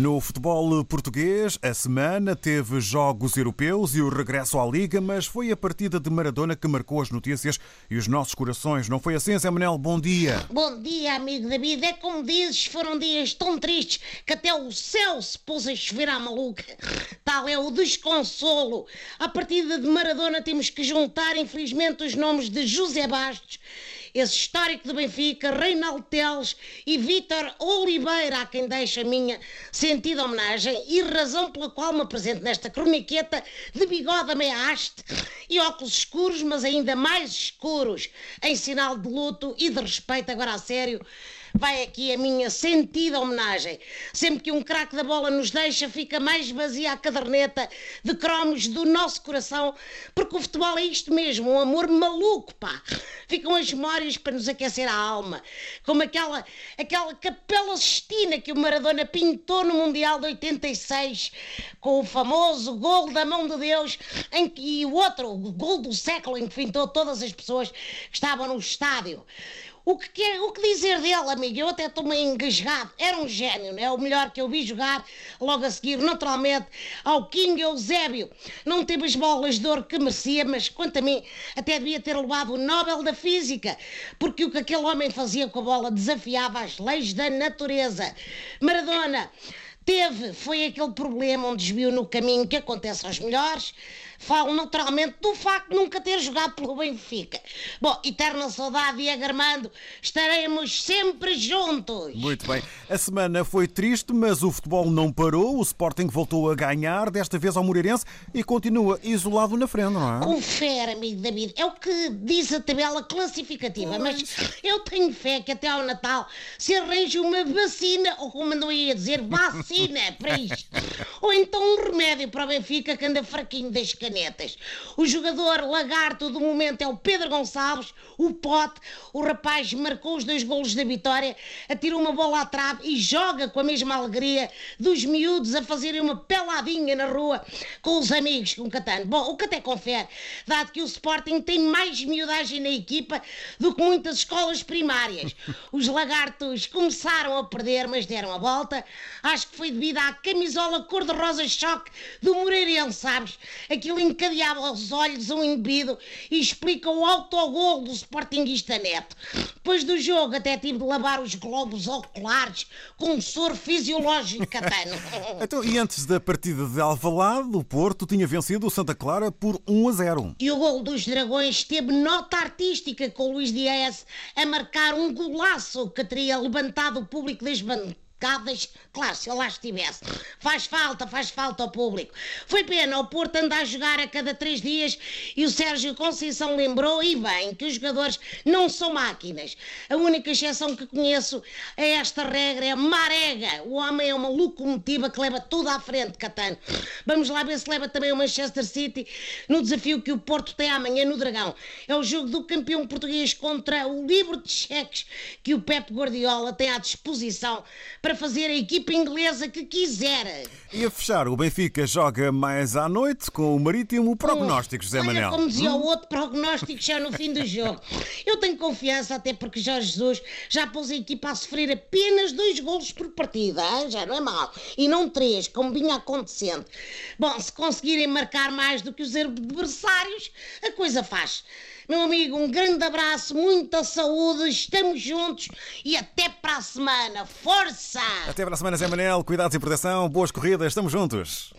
No futebol português, a semana teve jogos europeus e o regresso à Liga, mas foi a partida de Maradona que marcou as notícias e os nossos corações. Não foi assim, Zé Manel? Bom dia. Bom dia, amigo David. É como dizes, foram dias tão tristes que até o céu se pôs a chover à maluca. Tal é o desconsolo. À partida de Maradona temos que juntar, infelizmente, os nomes de José Bastos esse histórico do Benfica, Reinaldo Teles e Vítor Oliveira, a quem deixo a minha sentida homenagem e razão pela qual me apresento nesta croniqueta de bigode a meia haste e óculos escuros, mas ainda mais escuros, em sinal de luto e de respeito, agora a sério, vai aqui a minha sentida homenagem. Sempre que um craque da bola nos deixa, fica mais vazia a caderneta de cromos do nosso coração, porque o futebol é isto mesmo, um amor maluco, pá. Ficam as memórias para nos aquecer a alma, como aquela, aquela capela Sistina que o Maradona pintou no Mundial de 86, com o famoso gol da mão de Deus, em que, e o outro, o gol do século, em que pintou todas as pessoas que estavam no estádio. O que, quer, o que dizer dele, amigo? Eu até estou meio engasgado. Era um gênio, é o melhor que eu vi jogar. Logo a seguir, naturalmente, ao King Eusébio. Não teve as bolas de ouro que merecia, mas quanto a mim, até devia ter levado o Nobel da Física, porque o que aquele homem fazia com a bola desafiava as leis da natureza. Maradona teve, foi aquele problema, um desvio no caminho que acontece aos melhores Falo naturalmente do facto de nunca ter jogado pelo Benfica. Bom, eterna saudade, Diego Armando. Estaremos sempre juntos. Muito bem. A semana foi triste, mas o futebol não parou. O Sporting voltou a ganhar, desta vez ao Moreirense, e continua isolado na frente, não é? Confere, amigo David. É o que diz a tabela classificativa. Mas eu tenho fé que até ao Natal se arranje uma vacina, ou como não ia dizer, vacina para isto. Ou então um remédio para o Benfica que anda fraquinho das canetas canetas. O jogador lagarto do momento é o Pedro Gonçalves, o pote. O rapaz marcou os dois golos da vitória, atirou uma bola à trave e joga com a mesma alegria dos miúdos a fazerem uma peladinha na rua com os amigos com o Catano. Bom, o que até confere, dado que o Sporting tem mais miudagem na equipa do que muitas escolas primárias. Os lagartos começaram a perder, mas deram a volta. Acho que foi devido à camisola cor-de-rosa choque do Moreirense, sabes? Aquilo encadeava aos olhos um indivíduo e explica o autogol do Sportingista Neto. Depois do jogo até tive de lavar os globos oculares com um soro fisiológico catano. então, e antes da partida de Alvalade, o Porto tinha vencido o Santa Clara por 1 a 0. E o gol dos Dragões teve nota artística com o Luís Dias a marcar um golaço que teria levantado o público das bancadas Caldas, claro, se eu lá estivesse. Faz falta, faz falta ao público. Foi pena o Porto andar a jogar a cada três dias e o Sérgio Conceição lembrou, e bem, que os jogadores não são máquinas. A única exceção que conheço a esta regra é Marega. O homem é uma locomotiva que leva tudo à frente, Catano. Vamos lá ver se leva também o Manchester City no desafio que o Porto tem amanhã no Dragão. É o jogo do campeão português contra o livro de cheques que o Pep Guardiola tem à disposição para para fazer a equipa inglesa que quiser. E a fechar, o Benfica joga mais à noite com o Marítimo. Prognósticos, José Manel. Como dizia o outro, prognóstico já no fim do jogo. Eu tenho confiança, até porque Jorge Jesus já pôs a equipa a sofrer apenas dois golos por partida. Hein? Já não é mal. E não três, como vinha acontecendo. Bom, se conseguirem marcar mais do que os adversários, a coisa faz. Meu amigo, um grande abraço, muita saúde, estamos juntos e até para a semana. Força! Até para a semana, Zé Manel. Cuidados e proteção, boas corridas, estamos juntos.